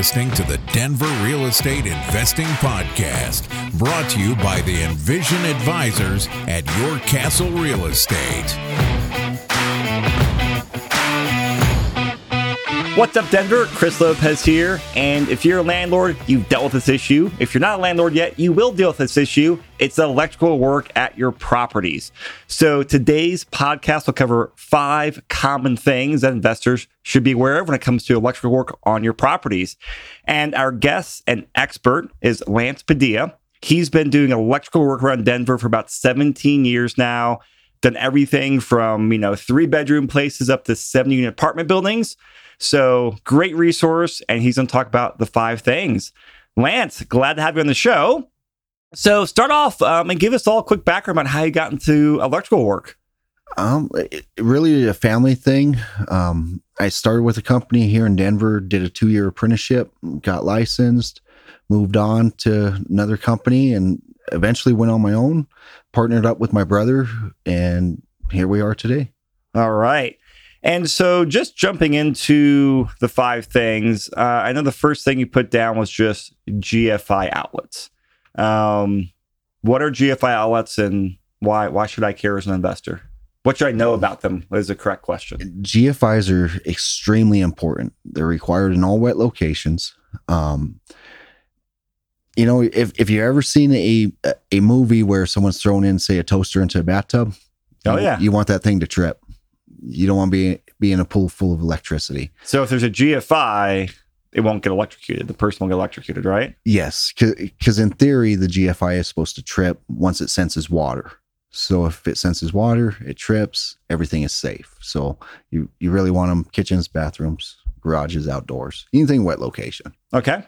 listening to the Denver Real Estate Investing Podcast, brought to you by the Envision Advisors at Your Castle Real Estate. What's up, Denver? Chris Lopez here. And if you're a landlord, you've dealt with this issue. If you're not a landlord yet, you will deal with this issue. It's electrical work at your properties. So today's podcast will cover five common things that investors should be aware of when it comes to electrical work on your properties. And our guest and expert is Lance Padilla. He's been doing electrical work around Denver for about 17 years now. Done everything from, you know, three bedroom places up to 70 unit apartment buildings. So great resource. And he's going to talk about the five things. Lance, glad to have you on the show. So start off um, and give us all a quick background about how you got into electrical work. Um, it, really a family thing. Um, I started with a company here in Denver, did a two year apprenticeship, got licensed, moved on to another company, and eventually went on my own. Partnered up with my brother, and here we are today. All right. And so, just jumping into the five things, uh, I know the first thing you put down was just GFI outlets. Um, what are GFI outlets, and why why should I care as an investor? What should I know about them? Is a correct question. GFIs are extremely important. They're required in all wet locations. Um, you know, if if you've ever seen a a movie where someone's thrown in, say, a toaster into a bathtub, oh you, yeah, you want that thing to trip you don't want to be be in a pool full of electricity. So if there's a GFI, it won't get electrocuted. The person won't get electrocuted, right? Yes, because in theory, the GFI is supposed to trip once it senses water. So if it senses water, it trips. Everything is safe. So you you really want them kitchens, bathrooms, garages, outdoors, anything wet location. Okay.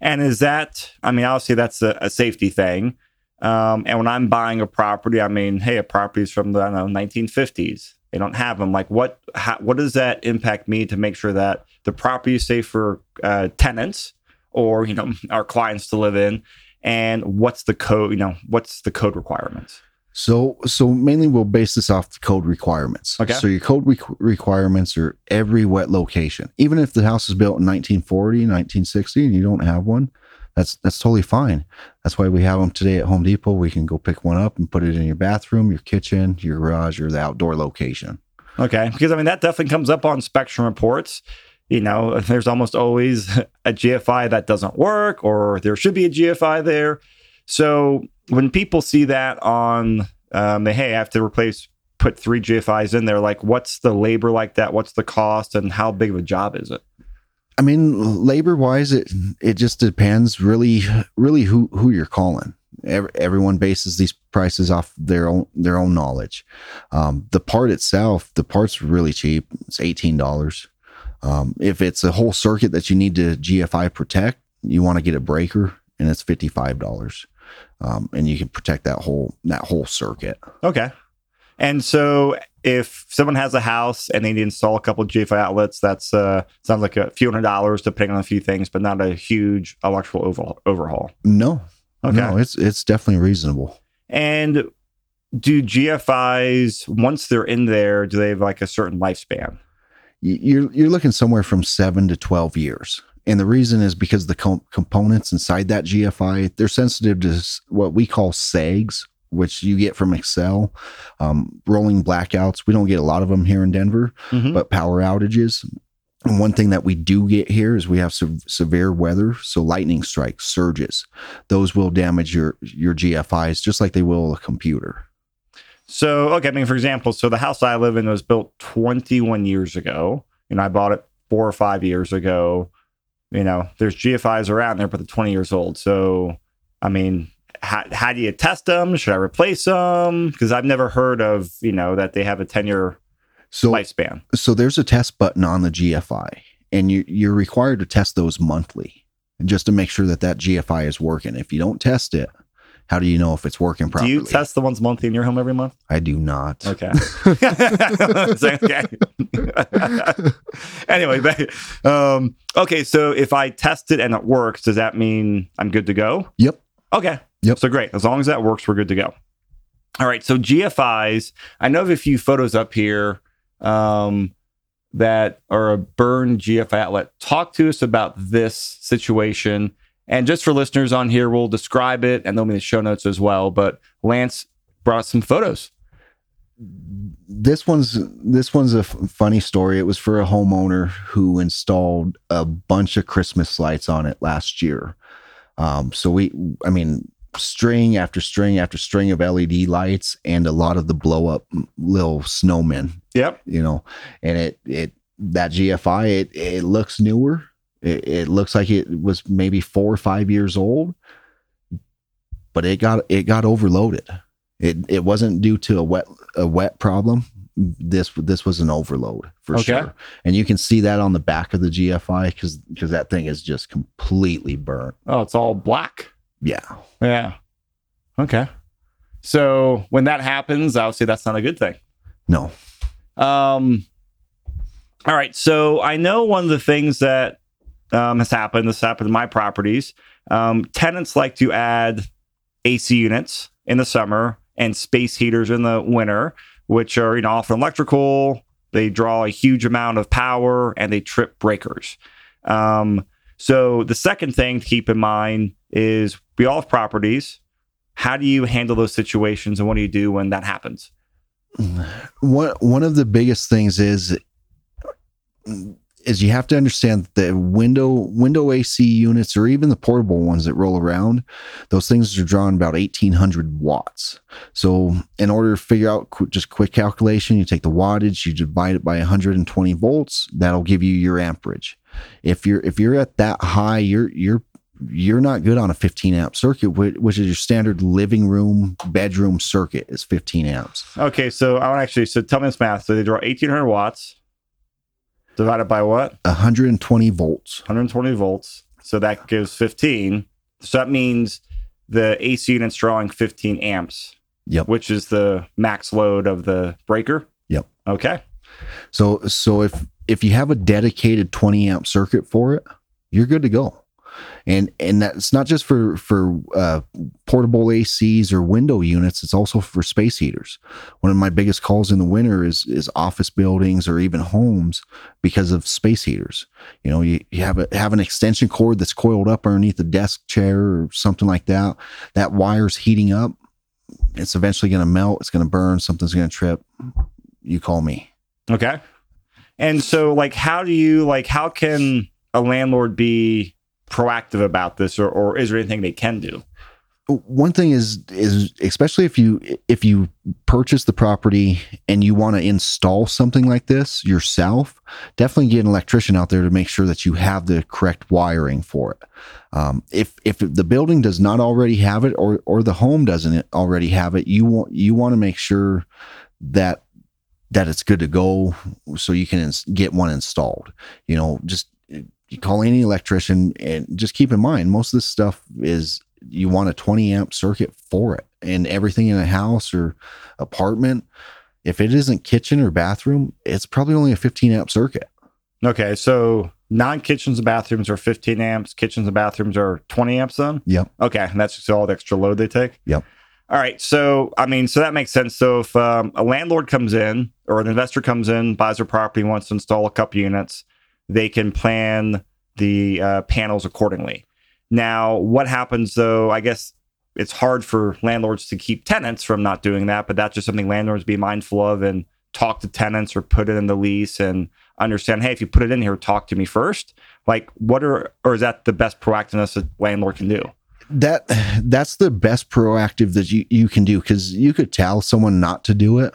And is that? I mean, obviously that's a, a safety thing. Um, and when I'm buying a property, I mean, hey, a property is from the know 1950s they don't have them. Like, what how, what does that impact me to make sure that the property is safe for uh, tenants or you know our clients to live in, and what's the code? You know, what's the code requirements? So, so mainly we'll base this off the code requirements. Okay. So your code re- requirements are every wet location. Even if the house is built in 1940, 1960, and you don't have one, that's that's totally fine. That's why we have them today at Home Depot. We can go pick one up and put it in your bathroom, your kitchen, your garage, or the outdoor location. Okay, because I mean that definitely comes up on Spectrum reports. You know, there's almost always a GFI that doesn't work, or there should be a GFI there. So when people see that on um, the hey, I have to replace, put three GFIs in there. Like, what's the labor like that? What's the cost, and how big of a job is it? I mean, labor wise, it it just depends really, really who who you're calling. Every, everyone bases these prices off their own their own knowledge. Um, the part itself, the part's really cheap. It's eighteen dollars. Um, if it's a whole circuit that you need to GFI protect, you want to get a breaker, and it's fifty five dollars. Um, and you can protect that whole that whole circuit. Okay. And so if someone has a house and they need to install a couple of GFI outlets, that's uh, sounds like a few hundred dollars depending on a few things, but not a huge electrical overhaul. overhaul. No, okay, no, it's it's definitely reasonable. And do GFIs once they're in there, do they have like a certain lifespan? You're you're looking somewhere from seven to twelve years. And the reason is because the com- components inside that GFI, they're sensitive to what we call sags which you get from Xcel. Um, rolling blackouts, we don't get a lot of them here in Denver, mm-hmm. but power outages. And one thing that we do get here is we have se- severe weather, so lightning strikes, surges. Those will damage your your GFIs just like they will a computer. So, okay, I mean, for example, so the house I live in was built 21 years ago, and I bought it four or five years ago. You know, there's GFIs around there, but they're 20 years old. So, I mean, how, how do you test them? Should I replace them? Because I've never heard of you know that they have a ten year so, lifespan. So there's a test button on the GFI, and you you're required to test those monthly, just to make sure that that GFI is working. If you don't test it, how do you know if it's working properly? Do you test the ones monthly in your home every month? I do not. Okay. okay. anyway, um, okay. So if I test it and it works, does that mean I'm good to go? Yep. Okay. Yep. So great. As long as that works, we're good to go. All right. So GFIs, I know of a few photos up here. Um, that are a burn GFI outlet. Talk to us about this situation. And just for listeners on here, we'll describe it and there'll be the show notes as well. But Lance brought some photos. This one's this one's a f- funny story. It was for a homeowner who installed a bunch of Christmas lights on it last year. Um, so we, I mean, string after string after string of LED lights and a lot of the blow up little snowmen, Yep. you know, and it, it, that GFI, it, it looks newer. It, it looks like it was maybe four or five years old, but it got, it got overloaded. It, it wasn't due to a wet, a wet problem. This, this was an overload for Okay. sure. And you can see that on the back of the GFI because, because that thing is just completely burnt. Oh, it's all black. Yeah. Yeah. Okay. So when that happens, obviously that's not a good thing. No. Um, all right. So I know one of the things that um, has happened, this happened in my properties. Um, tenants like to add AC units in the summer and space heaters in the winter, which are, you know, often electrical. They draw a huge amount of power and they trip breakers. Um, so the second thing to keep in mind is we all have properties. How do you handle those situations and what do you do when that happens? one one of the biggest things is is you have to understand that window window AC units or even the portable ones that roll around, those things are drawing about eighteen hundred watts. So in order to figure out qu- just quick calculation, you take the wattage, you divide it by 120 volts. That'll give you your amperage. If you're if you're at that high, you're you're you're not good on a 15 amp circuit, which is your standard living room bedroom circuit is 15 amps. Okay, so I want to actually so tell me this math. So they draw eighteen hundred watts divided by what? 120 volts. 120 volts. So that gives 15. So that means the AC unit's drawing 15 amps. Yep. Which is the max load of the breaker. Yep. Okay. So so if if you have a dedicated 20 amp circuit for it, you're good to go. And and that's not just for for uh, portable ACs or window units. It's also for space heaters. One of my biggest calls in the winter is is office buildings or even homes because of space heaters. You know, you, you have a have an extension cord that's coiled up underneath the desk chair or something like that. That wire's heating up. It's eventually going to melt. It's going to burn. Something's going to trip. You call me. Okay. And so like how do you like how can a landlord be proactive about this or, or is there anything they can do? one thing is is especially if you if you purchase the property and you want to install something like this yourself definitely get an electrician out there to make sure that you have the correct wiring for it um, if if the building does not already have it or or the home doesn't already have it you want you want to make sure that that it's good to go so you can ins- get one installed you know just you call any electrician and just keep in mind most of this stuff is you want a 20 amp circuit for it and everything in a house or apartment if it isn't kitchen or bathroom it's probably only a 15 amp circuit Okay, so non-kitchens and bathrooms are 15 amps, kitchens and bathrooms are 20 amps then? Yep. Okay, and that's just all the extra load they take? Yep. All right, so I mean, so that makes sense. So if um, a landlord comes in or an investor comes in, buys a property, wants to install a couple units, they can plan the uh, panels accordingly. Now, what happens though? I guess it's hard for landlords to keep tenants from not doing that, but that's just something landlords be mindful of and talk to tenants or put it in the lease and understand. Hey, if you put it in here, talk to me first. Like, what are or is that the best proactiveness a landlord can do? that that's the best proactive that you, you can do because you could tell someone not to do it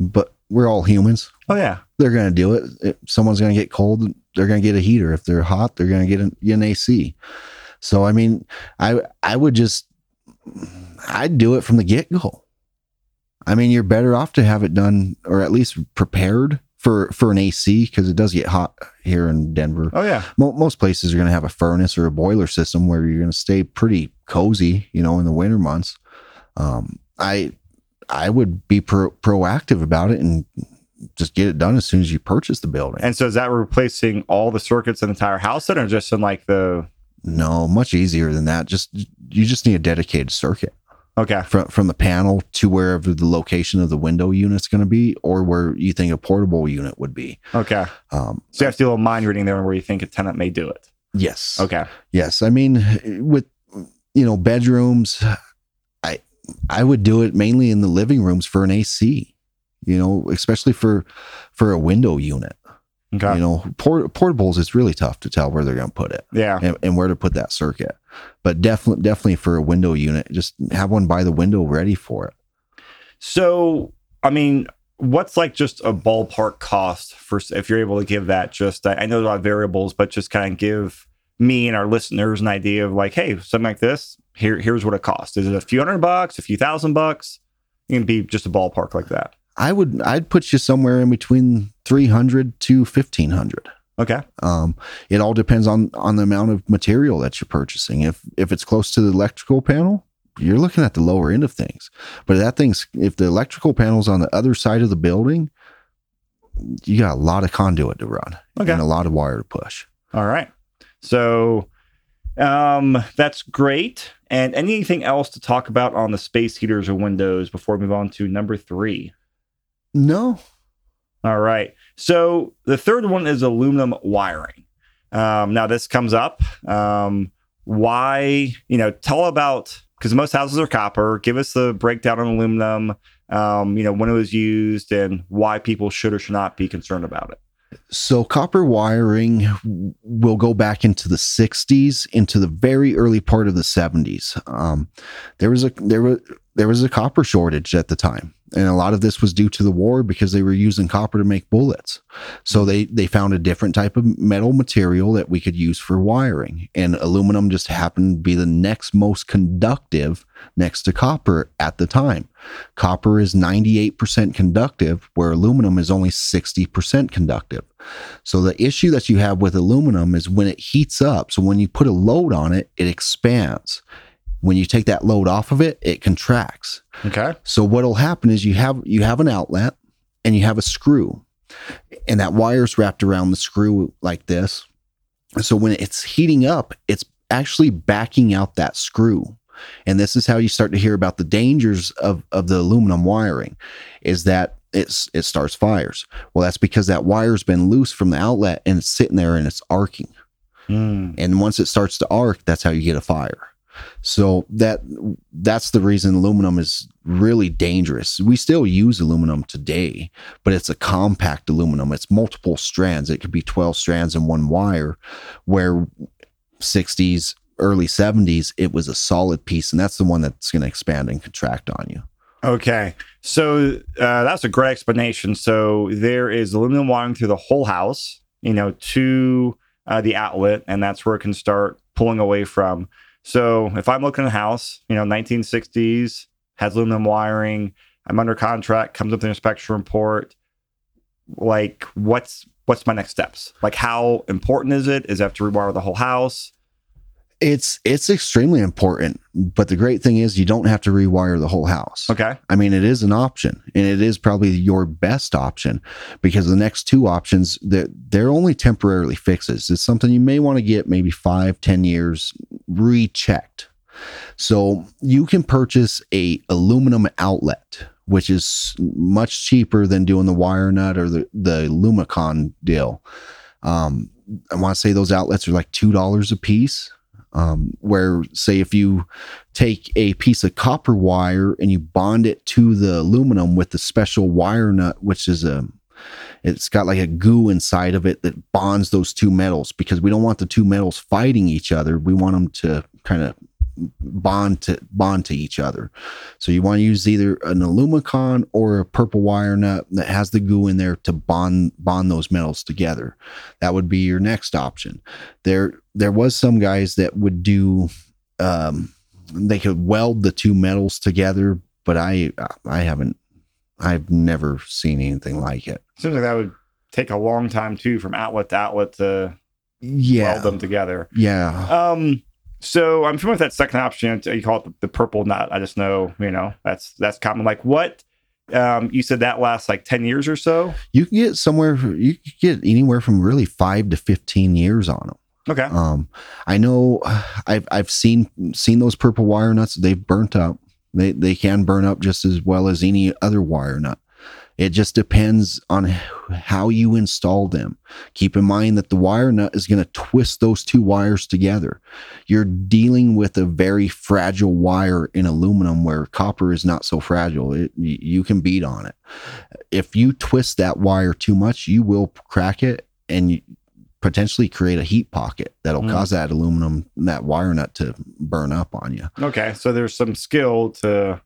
but we're all humans Oh yeah, they're going to do it if someone's going to get cold they're going to get a heater if they're hot they're going to get an, an ac so i mean i i would just i'd do it from the get-go i mean you're better off to have it done or at least prepared for for an ac because it does get hot here in denver oh yeah. Mo- most places are going to have a furnace or a boiler system where you're going to stay pretty cozy, you know, in the winter months. Um, I I would be pro- proactive about it and just get it done as soon as you purchase the building. And so is that replacing all the circuits in the entire house then, or just in like the no, much easier than that. Just you just need a dedicated circuit. Okay. from from the panel to wherever the location of the window unit's going to be, or where you think a portable unit would be. Okay. Um, So you have to do a little mind reading there where you think a tenant may do it. yes. Okay. Yes, I mean with you know bedrooms, I I would do it mainly in the living rooms for an AC. You know, especially for for a window unit. Okay. You know, port, portables it's really tough to tell where they're going to put it yeah. and, and where to put that circuit. But definitely definitely for a window unit, just have one by the window ready for it. So, I mean, what's like just a ballpark cost for if you're able to give that? Just I know there's a lot of variables, but just kind of give me and our listeners an idea of like, hey, something like this. Here, here's what it costs. Is it a few hundred bucks, a few thousand bucks? It can be just a ballpark like that. I would I'd put you somewhere in between 300 to 1500. Okay. Um, it all depends on on the amount of material that you're purchasing. If if it's close to the electrical panel, you're looking at the lower end of things. But that thing's if the electrical panel's on the other side of the building, you got a lot of conduit to run Okay. and a lot of wire to push. All right. So um that's great. And anything else to talk about on the space heaters or windows before we move on to number three? No, All right. So the third one is aluminum wiring. Um, now this comes up. Um, why? You know, tell about because most houses are copper. Give us the breakdown on aluminum. Um, you know, when it was used and why people should or should not be concerned about it. So copper wiring will go back into the 60s, into the very early part of the 70s. Um, there was a there was there was a copper shortage at the time, and a lot of this was due to the war because they were using copper to make bullets. So mm-hmm. they they found a different type of metal material that we could use for wiring, and aluminum just happened to be the next most conductive next to copper at the time. Copper is 98% conductive, where aluminum is only 60% conductive. So the issue that you have with aluminum is when it heats up. So when you put a load on it, it expands. When you take that load off of it, it contracts. Okay. So what'll happen is you have you have an outlet and you have a screw, and that wire's wrapped around the screw like this. So when it's heating up, it's actually backing out that screw. And this is how you start to hear about the dangers of, of the aluminum wiring, is that it's it starts fires. Well, that's because that wire's been loose from the outlet and it's sitting there and it's arcing. Mm. And once it starts to arc, that's how you get a fire. So that that's the reason aluminum is really dangerous. We still use aluminum today, but it's a compact aluminum. It's multiple strands. It could be 12 strands in one wire where 60s, early 70s it was a solid piece and that's the one that's going to expand and contract on you. Okay. So uh, that's a great explanation. So there is aluminum wiring through the whole house, you know, to uh, the outlet, and that's where it can start pulling away from. So if I'm looking at a house, you know, 1960s, has aluminum wiring, I'm under contract, comes up with an inspection report, like what's what's my next steps? Like how important is it? Is it have to rewire the whole house? It's it's extremely important, but the great thing is you don't have to rewire the whole house. Okay. I mean, it is an option, and it is probably your best option because the next two options they're, they're only temporarily fixes. It's something you may want to get maybe five, ten years rechecked. So you can purchase a aluminum outlet, which is much cheaper than doing the wire nut or the the Lumicon deal. Um, I want to say those outlets are like two dollars a piece. Um, where say if you take a piece of copper wire and you bond it to the aluminum with the special wire nut, which is a it's got like a goo inside of it that bonds those two metals because we don't want the two metals fighting each other. We want them to kind of bond to bond to each other. So you want to use either an AlumiConn or a purple wire nut that has the goo in there to bond bond those metals together. That would be your next option. There there was some guys that would do um they could weld the two metals together, but I I haven't I've never seen anything like it. Seems like that would take a long time too, from outlet to outlet to Yeah. weld them together. Yeah. Um, so I'm familiar with that second option. You call it the, the purple nut. I just know, you know, that's that's common. Like what? Um, you said that lasts like ten years or so. You can get somewhere you can get anywhere from really 5 to 15 years on them. Okay. Um, I know I've I've seen seen those purple wire nuts. They've burnt up. They they can burn up just as well as any other wire nut. It just depends on how you install them. Keep in mind that the wire nut is going to twist those two wires together. You're dealing with a very fragile wire in aluminum where copper is not so fragile. It, you can beat on it. If you twist that wire too much, you will crack it and potentially create a heat pocket that'll Mm. cause that aluminum, that wire nut to burn up on you. Okay, so there's some skill to,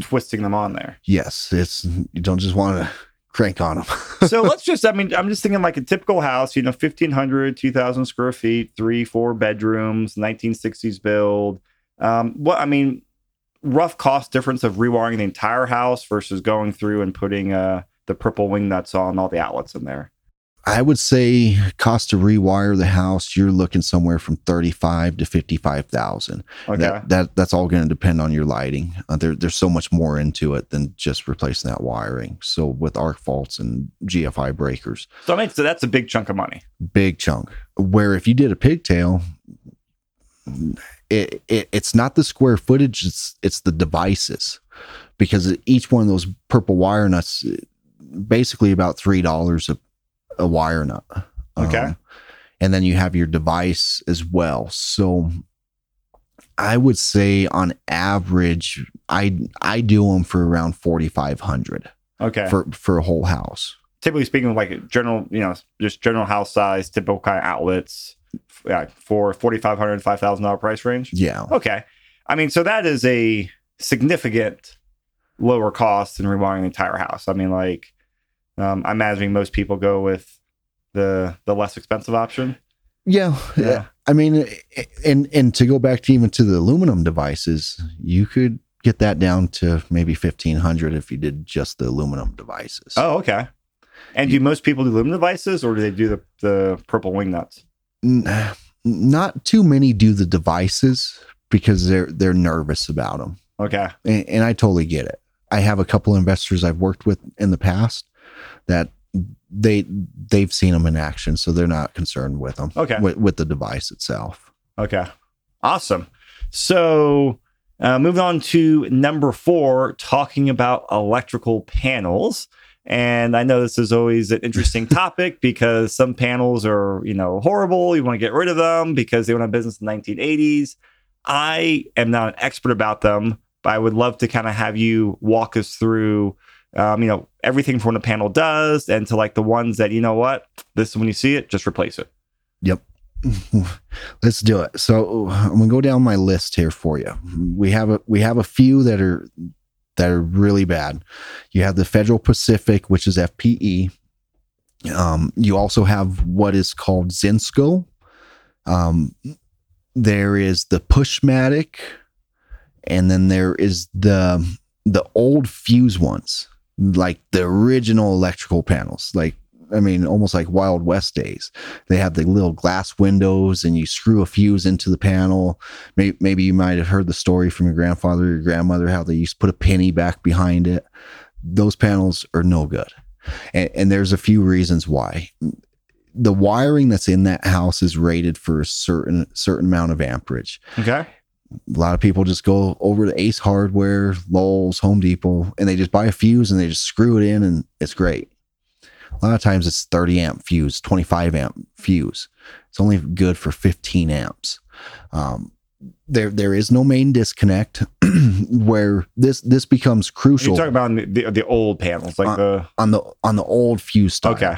twisting them on there. Yes, it's you don't just want to crank on them. so let's just, I mean, I'm just thinking like a typical house, you know, 1,500, 2,000 square feet, three, four bedrooms, 1960s build. Um, what, I mean, rough cost difference of rewiring the entire house versus going through and putting uh, the purple wing nuts on all the outlets in there. I would say cost to rewire the house, you're looking somewhere from thirty-five to fifty-five thousand. Okay. That that that's all going to depend on your lighting. Uh, there, there's so much more into it than just replacing that wiring. So with arc faults and GFI breakers, so I mean, so that's a big chunk of money. big chunk. Where if you did a pigtail, it, it it's not the square footage, it's it's the devices, because each one of those purple wire nuts, basically about three dollars a a wire nut. Okay. Um, and then you have your device as well. So I would say on average, I I do them for around forty five hundred Okay. for for a whole house. Typically speaking, like general, you know, just general house size, typical kind of outlets yeah, for $4,500, $5,000 price range. Yeah. Okay. I mean, so that is a significant lower cost than rewiring the entire house. I mean, like, um, I'm imagining most people go with the the less expensive option. Yeah. Yeah. I mean, and and to go back to even to the aluminum devices, you could get that down to maybe fifteen hundred if you did just the aluminum devices. Oh, okay. And do most people do aluminum devices, or do they do the the purple wing nuts? Not too many do the devices because they're they're nervous about them. Okay. and, and I totally get it. I have a couple investors I've worked with in the past that they they've seen them in action, so they're not concerned with them. Okay. with, with the device itself. Okay. Awesome. So, uh, moving on to number four, talking about electrical panels. And I know this is always an interesting topic because some panels are, you know, horrible. You want to get rid of them because they went out of business in the 1980s. I am not an expert about them, but I would love to kind of have you walk us through, um, you know, everything from what a panel does and to like the ones that, you know what, this is when you see it, just replace it. Yep. Let's do it. So I'm gonna go down my list here for you. We have a we have a few that are that are really bad. You have the Federal Pacific, which is FPE. Um, you also have what is called Zinsco. Um, there is the Pushmatic, and then there is the the old fuse ones, like the original electrical panels. Like I mean, almost like Wild West days. They have the little glass windows, and you screw a fuse into the panel. Maybe, maybe you might have heard the story from your grandfather or your grandmother how they used to put a penny back behind it. Those panels are no good, and, and there's a few reasons why. The wiring that's in that house is rated for a certain certain amount of amperage. Okay. A lot of people just go over to Ace Hardware, Lowe's, Home Depot, and they just buy a fuse and they just screw it in, and it's great. A lot of times it's 30 amp fuse, 25 amp fuse. It's only good for 15 amps. Um, there, there is no main disconnect where this this becomes crucial. You're crucial talking about the, the, the old panels, like Uh, the. on the on the old fuse style. Okay.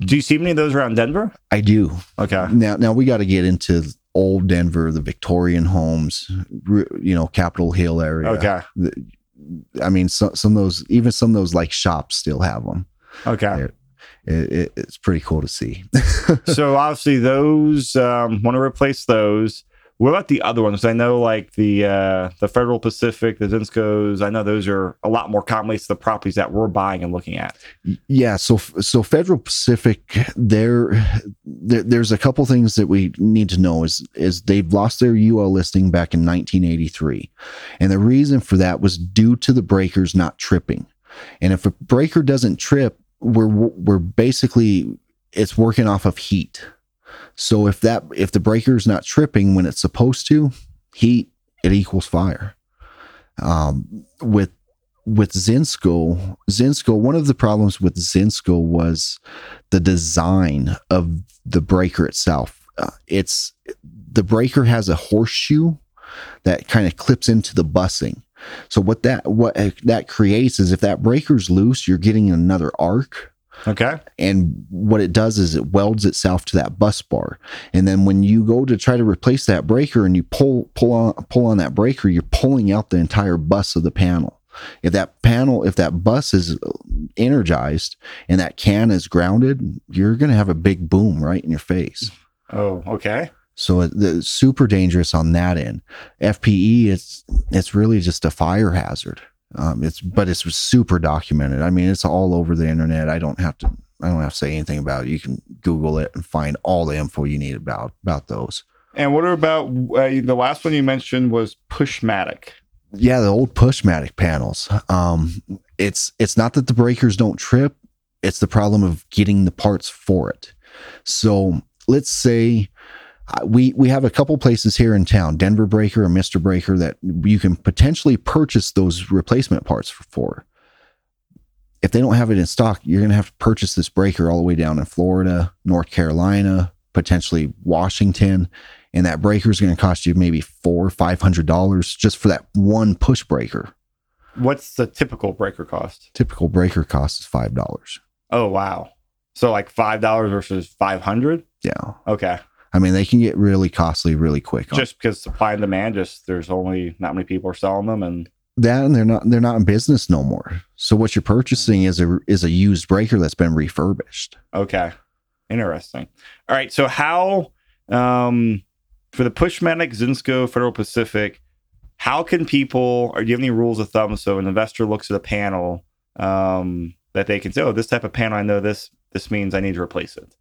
Do you see many of those around Denver? I do. Okay. Now, now we got to get into old Denver, the Victorian homes, you know, Capitol Hill area. Okay. I mean, some some of those, even some of those like shops still have them. Okay. It, it, it's pretty cool to see. so obviously those um, want to replace those. What about the other ones? I know like the uh, the Federal Pacific, the Zinscos. I know those are a lot more commonly to the properties that we're buying and looking at. yeah. So so Federal Pacific, there, there there's a couple things that we need to know is is they've lost their UL listing back in 1983, and the reason for that was due to the breakers not tripping. And if a breaker doesn't trip, we're we're basically it's working off of heat. So if that if the breaker is not tripping when it's supposed to, heat it equals fire. Um, with with Zinsco, Zinsco, one of the problems with Zinsco was the design of the breaker itself. Uh, it's the breaker has a horseshoe that kind of clips into the bussing. So what that what that creates is if that breaker's loose, you're getting another arc. Okay. And what it does is it welds itself to that bus bar. And then when you go to try to replace that breaker and you pull pull on pull on that breaker, you're pulling out the entire bus of the panel. If that panel, if that bus is energized and that can is grounded, you're going to have a big boom right in your face. Oh, okay. So it, it's super dangerous on that end. FPE, it's it's really just a fire hazard. Um, it's but it's super documented. I mean, it's all over the internet. I don't have to I don't have to say anything about it. You can Google it and find all the info you need about about those. And what about uh, the last one you mentioned was Pushmatic? Yeah, the old Pushmatic panels. Um, it's it's not that the breakers don't trip; it's the problem of getting the parts for it. So let's say Uh, we we have a couple places here in town, Denver Breaker and Mister Breaker, that you can potentially purchase those replacement parts for. If they don't have it in stock, you're going to have to purchase this breaker all the way down in Florida, North Carolina, potentially Washington, and that breaker is going to cost you maybe four five hundred dollars just for that one push breaker. What's the typical breaker cost? Typical breaker cost is five dollars. Oh wow! So like five dollars versus five hundred. Yeah. Okay. I mean, they can get really costly really quick. Just because supply and demand, just there's only not many people are selling them, and that, and they're not they're not in business no more. So what you're purchasing is a is a used breaker that's been refurbished. Okay, interesting. All right, so how um for the Pushmatic, Zinsco, Federal Pacific, how can people, or do you have any rules of thumb? So an investor looks at a panel um, that they can say, oh, this type of panel, I know this, this means I need to replace it.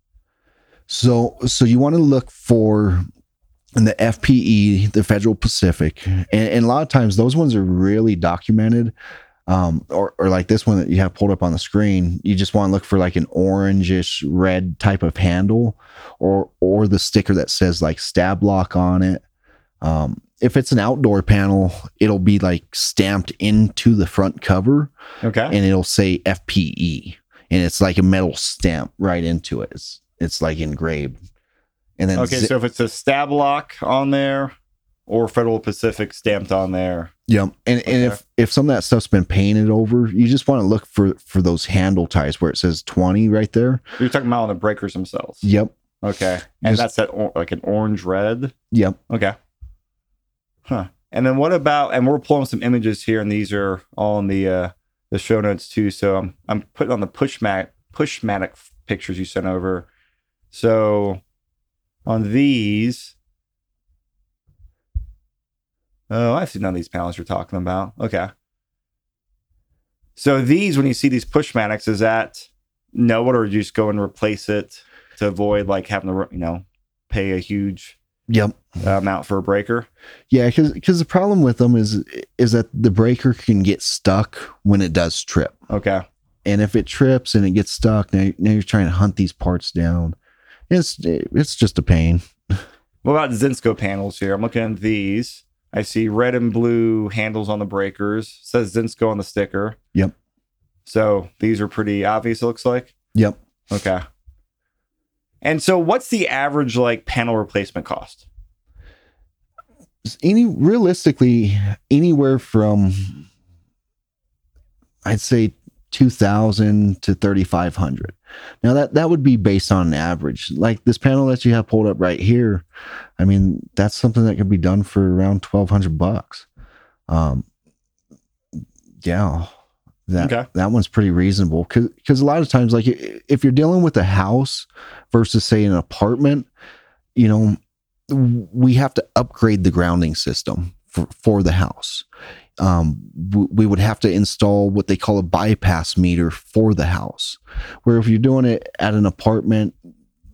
So, so you want to look for in the FPE, the Federal Pacific, and, and, a lot of times those ones are really documented. Um, or, or like this one that you have pulled up on the screen, you just want to look for like an orangish red type of handle, or or the sticker that says like Stab-Lok on it. Um, if it's an outdoor panel, it'll be like stamped into the front cover. Okay. And it'll say FPE. And it's like a metal stamp right into it. It's it's like engraved. And then Okay, so if it's a Stab-Lok on there or Federal Pacific stamped on there. Yep. And okay. and if if some of that stuff's been painted over, you just want to look for for those handle ties where it says 20 right there. You're talking about on the breakers themselves. Yep. Okay. And just, that's that or, like an orange red. Yep. Okay. Huh. And then what about? And we're pulling some images here, and these are all in the uh, the show notes too. So I'm I'm putting on the pushmat pushmatic pictures you sent over. So on these, oh, I see none of these panels you're talking about. Okay. So these, when you see these push pushmatics, is that no, what or you just go and replace it to avoid like having to you know pay a huge Yep. amount for a breaker. Yeah, because because the problem with them is is that the breaker can get stuck when it does trip. Okay. And if it trips and it gets stuck, now, now you're trying to hunt these parts down. It's it's just a pain. What about Zinsco panels here? I'm looking at these. I see red and blue handles on the breakers. It says Zinsco on the sticker. Yep. So these are pretty obvious. It looks like. Yep. Okay. And so, what's the average like panel replacement cost? Any realistically, anywhere from I'd say two thousand to thirty five hundred. Now that that would be based on an average. Like this panel that you have pulled up right here, I mean that's something that could be done for around twelve hundred bucks. Um, yeah, that okay. that one's pretty reasonable because because a lot of times like if you're dealing with a house versus say an apartment you know we have to upgrade the grounding system for, for the house um, we would have to install what they call a bypass meter for the house where if you're doing it at an apartment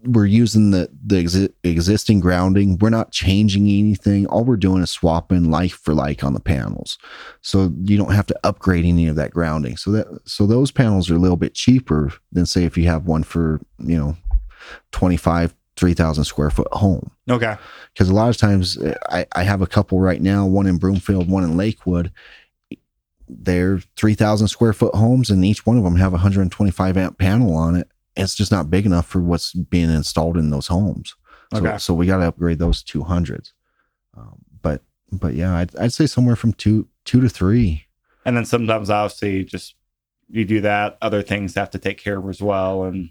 we're using the the exi- existing grounding. We're not changing anything. All we're doing is swapping like for like on the panels, so you don't have to upgrade any of that grounding. So that so those panels are a little bit cheaper than say if you have one for you know twenty five three thousand square foot home. Okay, because a lot of times I I have a couple right now, one in Broomfield, one in Lakewood, they're 3000 square foot homes and each one of them have a 125 amp panel on it it's just not big enough for what's being installed in those homes so, Okay. so we got to upgrade those 200s um, but but yeah I'd, I'd say somewhere from two two to three And then sometimes, obviously, just you do that. Other things have to take care of as well, and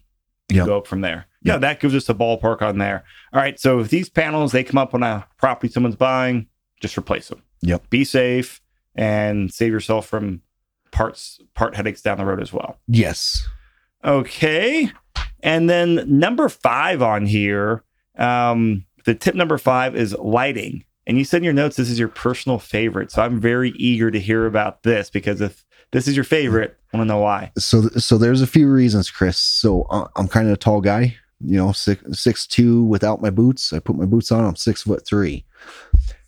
you Yep. go up from there. Yeah, Yep. that gives us a ballpark on there. All right, so if these panels they come up on a property someone's buying, just replace them. Yep. Be safe and save yourself from parts part headaches down the road as well. yes Okay. And then number five on here, um, the tip number five is lighting. And you said in your notes this is your personal favorite. So I'm very eager to hear about this because if this is your favorite, I want to know why. so so there's a few reasons chris so uh, i'm kind of a tall guy you know six six two without my boots. I put my boots on i'm six foot three.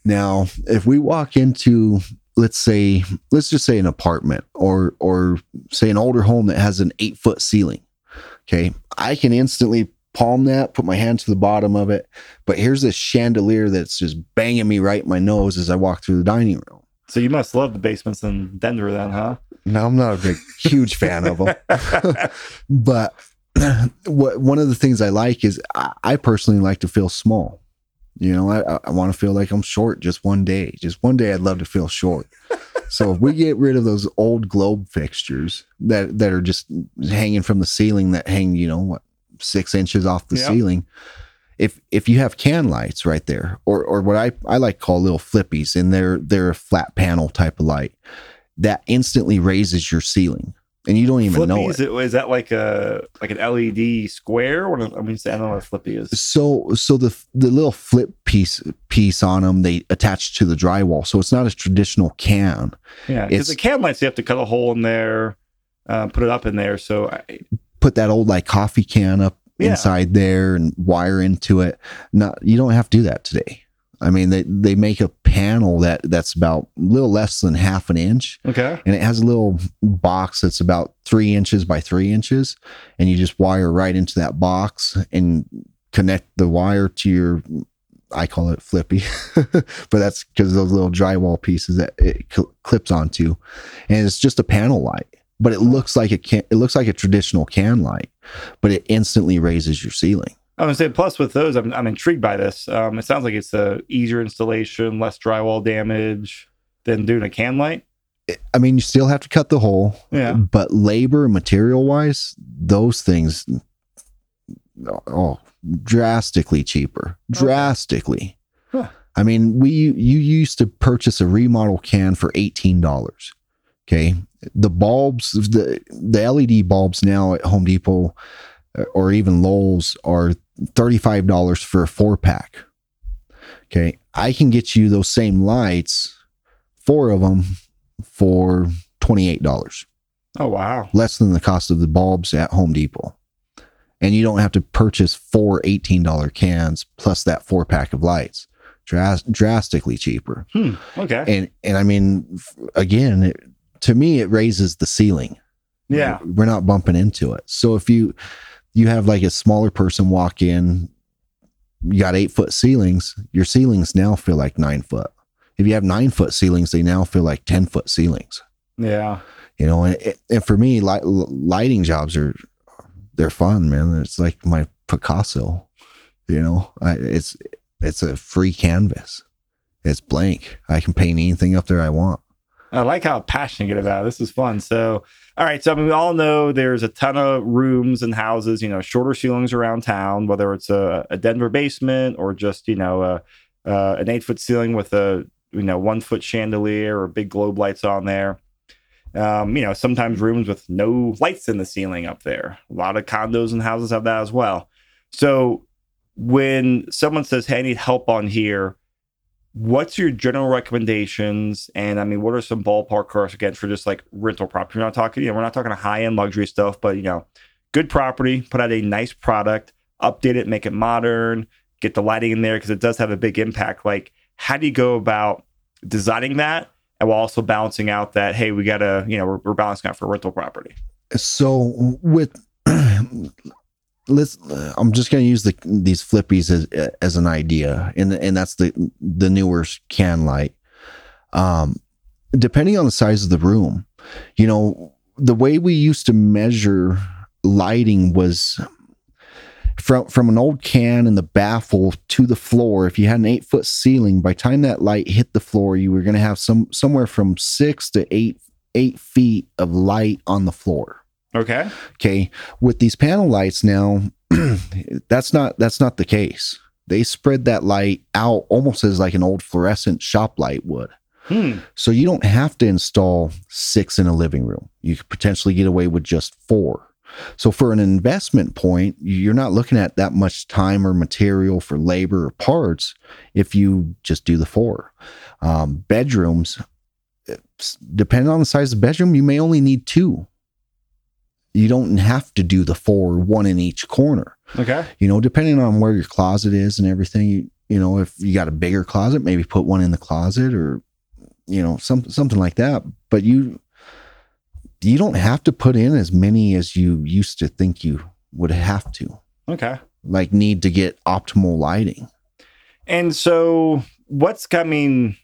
Now if we walk into let's say let's just say an apartment or or say an older home that has an eight foot ceiling okay? I can instantly palm that put my hand to the bottom of it but here's this chandelier that's just banging me right in my nose as i walk through the dining room. So you must love the basements in Denver then, huh? No, i'm not a big huge fan of them but what one of the things I like is I, I personally like to feel small. You know, I, I want to feel like I'm short just one day. Just one day, I'd love to feel short. so if we get rid of those old globe fixtures that that are just hanging from the ceiling, that hang, you know, what six inches off the Yeah. ceiling. If if you have can lights right there, or or what I I like to call little flippies, and they're they're a flat panel type of light, that instantly raises your ceiling, and you don't even know Flippy, it. is, it, is that like a like an LED square? What I mean, I don't know what a flippy is. So so the the little flip piece piece on them they attach to the drywall, so it's not a traditional can. Yeah, because the can lights you have to cut a hole in there, uh, put it up in there. So I, Put that old like coffee can up Yeah. inside there and wire into it. Not you don't have to do that today. I mean they they make a panel that that's about a little less than half an inch, okay, and it has a little box that's about three inches by three inches, and you just wire right into that box and connect the wire to your. I call it flippy, but that's because those little drywall pieces that it cl- clips onto, and it's just a panel light. But it looks like a can. It looks like a traditional can light, but it instantly raises your ceiling. I gonna say. Plus, with those, I'm I'm intrigued by this. Um, it sounds like it's a easier installation, less drywall damage than doing a can light. I mean, you still have to cut the hole, Yeah. but labor material wise, those things, oh, drastically cheaper, drastically. Huh. I mean, we you used to purchase a remodel can for eighteen dollars. Okay, the bulbs, the the LED bulbs now at Home Depot uh, or even Lowe's are thirty five dollars for a four pack. Okay, I can get you those same lights, four of them, for twenty eight dollars Oh wow. less than the cost of the bulbs at Home Depot. And you don't have to purchase four $18 cans plus that four pack of lights. Dras- drastically cheaper. Hmm. Okay. And and I mean again, it, to me it raises the ceiling. Yeah. We're not bumping into it. So if you you have like a smaller person walk in, you got 8 foot ceilings, your ceilings now feel like 9 foot. If you have 9 foot ceilings, they now feel like 10 foot ceilings Yeah. you know and, and for me light, lighting jobs are they're fun man it's like my picasso you know I, it's it's a free canvas it's blank i can paint anything up there i want I like how passionate you get about it. This is fun. So, all right. So, I mean, we all know there's a ton of rooms and houses, you know, shorter ceilings around town, whether it's a, a Denver basement or just, you know, a, uh, an eight foot ceiling with a, you know, one foot chandelier or big globe lights on there. Um, you know, sometimes rooms with no lights in the ceiling up there. A lot of condos and houses have that as well. So, when someone says, Hey, I need help on here, what's your general recommendations? And I mean, what are some ballpark costs again for just like rental property? We're not talking, you know, we're not talking high end luxury stuff, but you know, good property, put out a nice product, update it, make it modern, get the lighting in there because it does have a big impact. Like, how do you go about designing that? And while also balancing out that, hey, we got to, you know, we're, we're balancing out for rental property. so with let's uh, i'm just going to use the these flippies as as an idea and and that's the the newer can light um depending on the size of the room, you know, the way we used to measure lighting was from from an old can in the baffle to the floor. If you had an eight foot ceiling, by time that light hit the floor, you were going to have some somewhere from six to eight eight feet of light on the floor. Okay. Okay. With these panel lights now, that's not that's not the case. They spread that light out almost as like an old fluorescent shop light would. Hmm. So you don't have to install six in a living room. You could potentially get away with just four. So for an investment point, you're not looking at that much time or material for labor or parts if you just do the four. Um, bedrooms, depending on the size of the bedroom, you may only need two. You don't have to do the four, one in each corner. Okay. You know, depending on where your closet is and everything, you, you know, if you got a bigger closet, maybe put one in the closet or, you know, some, something like that. But you, you don't have to put in as many as you used to think you would have to Okay. like need to get optimal lighting And so, what's coming?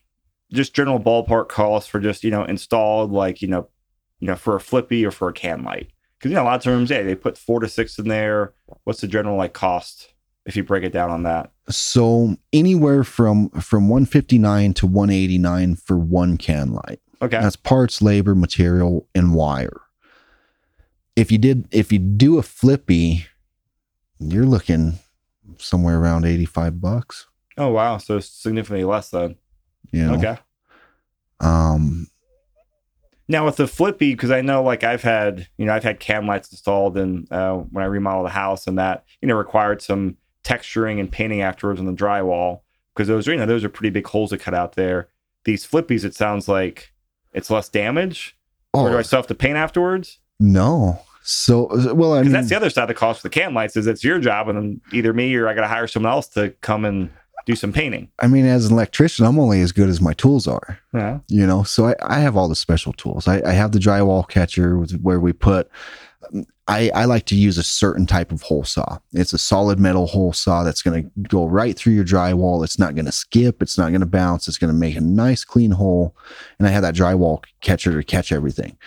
Just general ballpark costs for just you know installed like you know, you know for a flippy or for a can light because you know a lot of times yeah they put four to six in there. What's the general like cost if you break it down on that? so anywhere from from 159 to 189 for one can light Okay. that's parts labor material and wire if you did if you do a flippy you're looking somewhere around 85 bucks oh wow, so significantly less then. you know Okay. um Now with the flippy, because I know like I've had, you know, I've had can lights installed and uh, when I remodeled the house and that, you know, required some texturing and painting afterwards on the drywall because those are, you know, those are pretty big holes to cut out there. These flippies, it sounds like it's less damage. Or do I oh still have to paint afterwards? no so well i mean that's the other side of the cost for the can lights is it's your job and then either me or I got to hire someone else to come and do some painting. i mean as an electrician i'm only as good as my tools are Yeah. you know? So i, I have all the special tools. I, I have the drywall catcher with- where we put I, I like to use a certain type of hole saw. It's a solid metal hole saw that's going to go right through your drywall. It's not going to skip. It's not going to bounce. It's going to make a nice clean hole. And i have that drywall catcher to catch everything.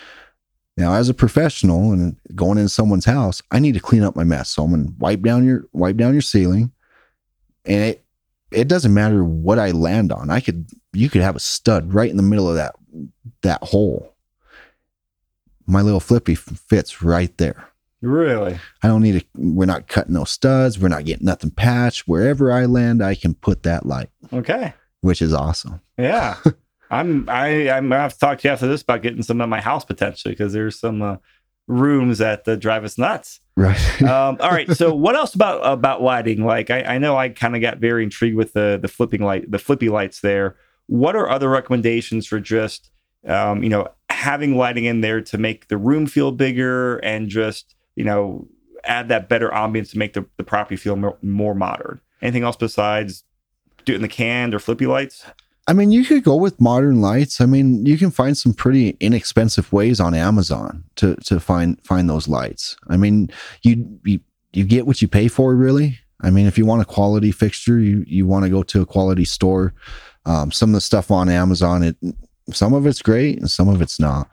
Now as a professional and going into someone's house i need to clean up my mess. So i'm going to wipe down your wipe down your ceiling. And it it doesn't matter what i land on i could you could have a stud right in the middle of that that hole my little flippy fits right there Really? i don't need to we're not cutting no studs we're not getting nothing patched wherever i land i can put that light Okay. which is awesome Yeah. I'm I I'm gonna have to talk to you after this about getting some at my house potentially because there's some uh, rooms that uh, drive us nuts. right Um, all right. So what else about about lighting? Like I, I know I kind of got very intrigued with the the flipping light, the flippy lights there. What are other recommendations for just um, you know having lighting in there to make the room feel bigger and just you know add that better ambience to make the, the property feel more, more modern? Anything else besides do it in the canned or flippy lights? I mean, you could go with modern lights. I mean, you can find some pretty inexpensive ways on Amazon to to find find those lights. I mean, you you, you get what you pay for, really. I mean, if you want a quality fixture, you you want to go to a quality store. Um, some of the stuff on Amazon, it some of it's great and some of it's not.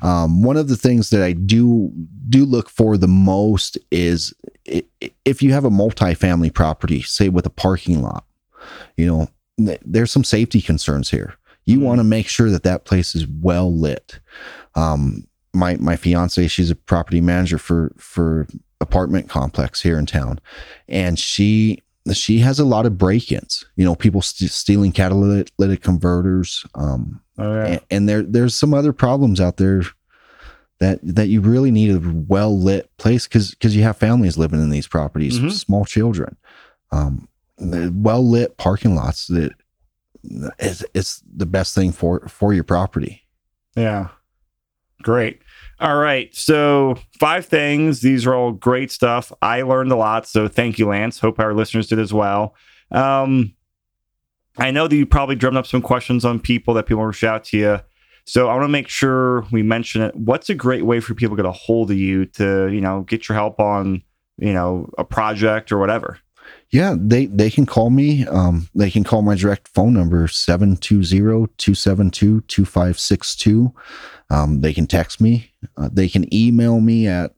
Um, one of the things that I do do look for the most is if you have a multifamily property, say with a parking lot, you know, there's some safety concerns here. You Mhm. want to make sure that that place is well lit. Um, my my fiance, she's a property manager for for apartment complex here in town, and she she has a lot of break-ins. You know, people st- stealing catalytic converters. Um, Oh yeah. and, and there there's some other problems out there that that you really need a well lit place because because you have families living in these properties, Mhm. small children. Um, well lit parking lots that is it's the best thing for for your property. Yeah. Great. All right. So, five things. These are all great stuff. I learned a lot. So, thank you, Lance. Hope our listeners did as well. Um, I know that you probably drummed up some questions on people that people reach out to you. So, I want to make sure we mention it. What's a great way for people to get a hold of you to, you know, get your help on, you know, a project or whatever? Yeah, they they can call me. Um, they can call my direct phone number 720-272-2562. Um, they can text me. Uh, they can email me at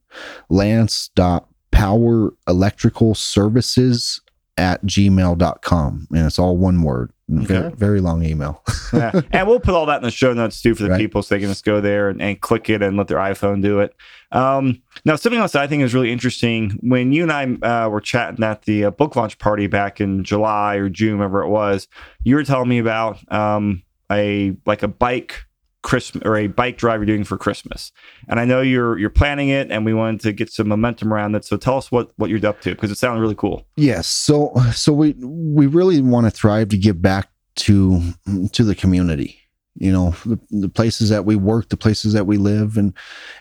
lance.powerelectricalservices at gmail.com. And it's all one word. Very, very long email. yeah. And we'll put all that in the show notes too for the Right. people so they can just go there and, and click it and let their iPhone do it. Um, now, something else I think is really interesting when you and I uh, were chatting at the uh, book launch party back in July or June, whatever it was, you were telling me about um, a like a bike Christmas or a bike drive you're doing for Christmas. And I know you're you're planning it and we wanted to get some momentum around it. So tell us what what you're up to because it sounds really cool. Yes. So so we we really want to thrive to give back to to the community. You know, the, the places that we work, the places that we live, and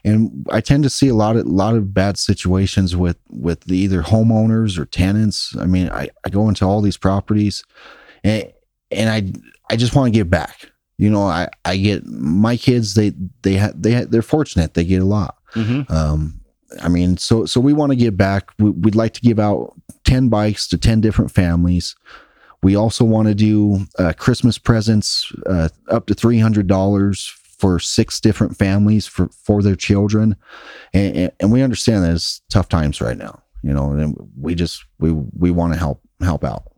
and I tend to see a lot of lot of bad situations with with the either homeowners or tenants. I mean, I, I go into all these properties, and and I I just want to give back. You know, I I get my kids they they ha, they ha, they're fortunate they get a lot. Mm-hmm. Um, I mean, so so we want to give back. We, we'd like to give out ten bikes to ten different families. We also want to do uh, Christmas presents uh, up to three hundred dollars for six different families for for their children, and, and, and we understand that it's tough times right now. You know, and we just we we want to help help out.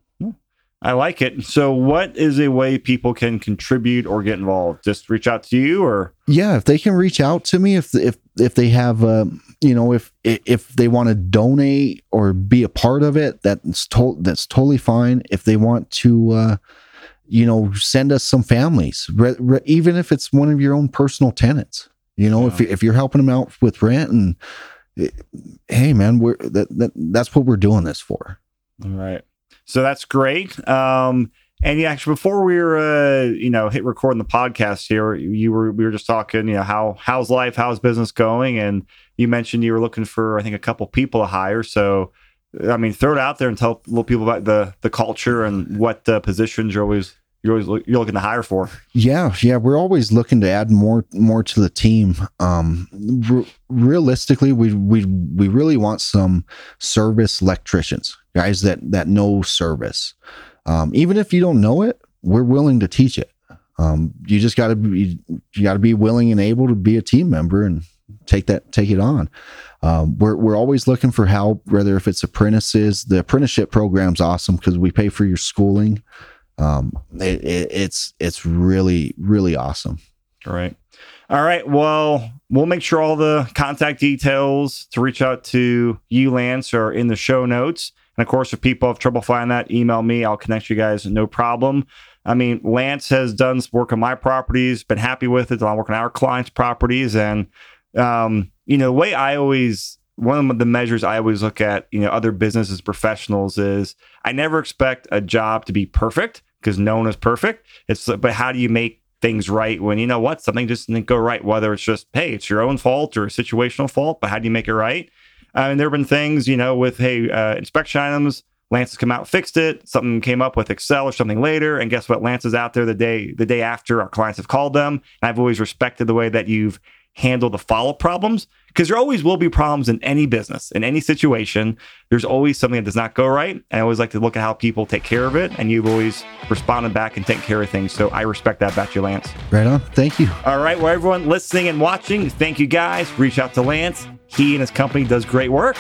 I like it. So, what is a way people can contribute or get involved? Just reach out to you, or yeah if they can reach out to me if if if they have uh you know if if they want to donate or be a part of it that's to- that's totally fine if they want to uh you know send us some families re- re- even if it's one of your own personal tenants you know if Yeah. if you're helping them out with rent and eh, hey man we're that, that that's what we're doing this for all right. So that's great. Um, and yeah, actually, before we were, uh, you know, hit recording the podcast here, you were we were just talking, you know, how how's life, how's business going, and you mentioned you were looking for, I think, a couple people to hire. So, I mean, throw it out there and tell little people about the the culture and what uh, positions you're always you're always look- you're looking to hire for. Yeah, yeah, we're always looking to add more more to the team. Um, re- realistically, we we we really want some service electricians, guys that that know service. Um, even if you don't know it, we're willing to teach it. Um, you just got to be you got to be willing and able to be a team member and take that take it on. Um, we're we're always looking for help, whether if it's apprentices. The apprenticeship program's awesome because we pay for your schooling um it, it, it's it's really really awesome All right. All right. Well, we'll make sure all the contact details to reach out to you, Lance, are in the show notes. And of course, if people have trouble finding that, email me. I'll connect you guys, no problem. I mean, Lance has done work on my properties, been happy with it. I'm working on our clients' properties. And, um, you know, the way I always, one of the measures I always look at, you know, other businesses, professionals is I never expect a job to be perfect because no one is perfect. It's, but how do you make things right when you know what something just didn't go right whether it's just hey it's your own fault or a situational fault but how do you make it right uh, and there have been things you know with hey uh, inspection items lance has come out fixed it something came up with Xcel or something later and guess what lance is out there the day the day after our clients have called them and i've always respected the way that you've handled the follow-up problems because there always will be problems in any business in any situation. There's always something that does not go right and i always like to look at how people take care of it and you've always responded back and taken care of things so i respect that about you lance. Right on. Thank you. All right well everyone listening and watching thank you guys. Reach out to lance. He and his company does great work